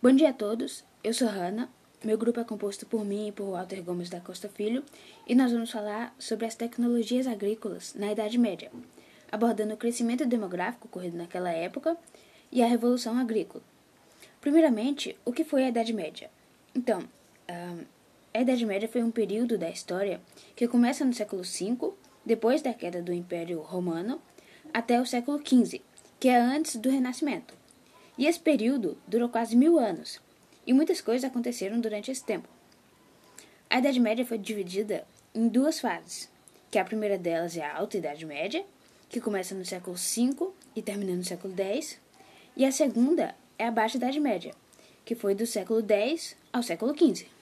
Bom dia a todos, eu sou Hanna, meu grupo é composto por mim e por Walter Gomes da Costa Filho e nós vamos falar sobre as tecnologias agrícolas na Idade Média, abordando o crescimento demográfico ocorrido naquela época e a Revolução Agrícola. Primeiramente, o que foi a Idade Média? Então, a Idade Média foi um período da história que começa no século V, depois da queda do Império Romano, até o século XV, que é antes do Renascimento. E esse período durou quase mil anos, e muitas coisas aconteceram durante esse tempo. A Idade Média foi dividida em duas fases, que a primeira delas é a Alta Idade Média, que começa no século V e termina no século X, e a segunda é a Baixa Idade Média, que foi do século X ao século XV.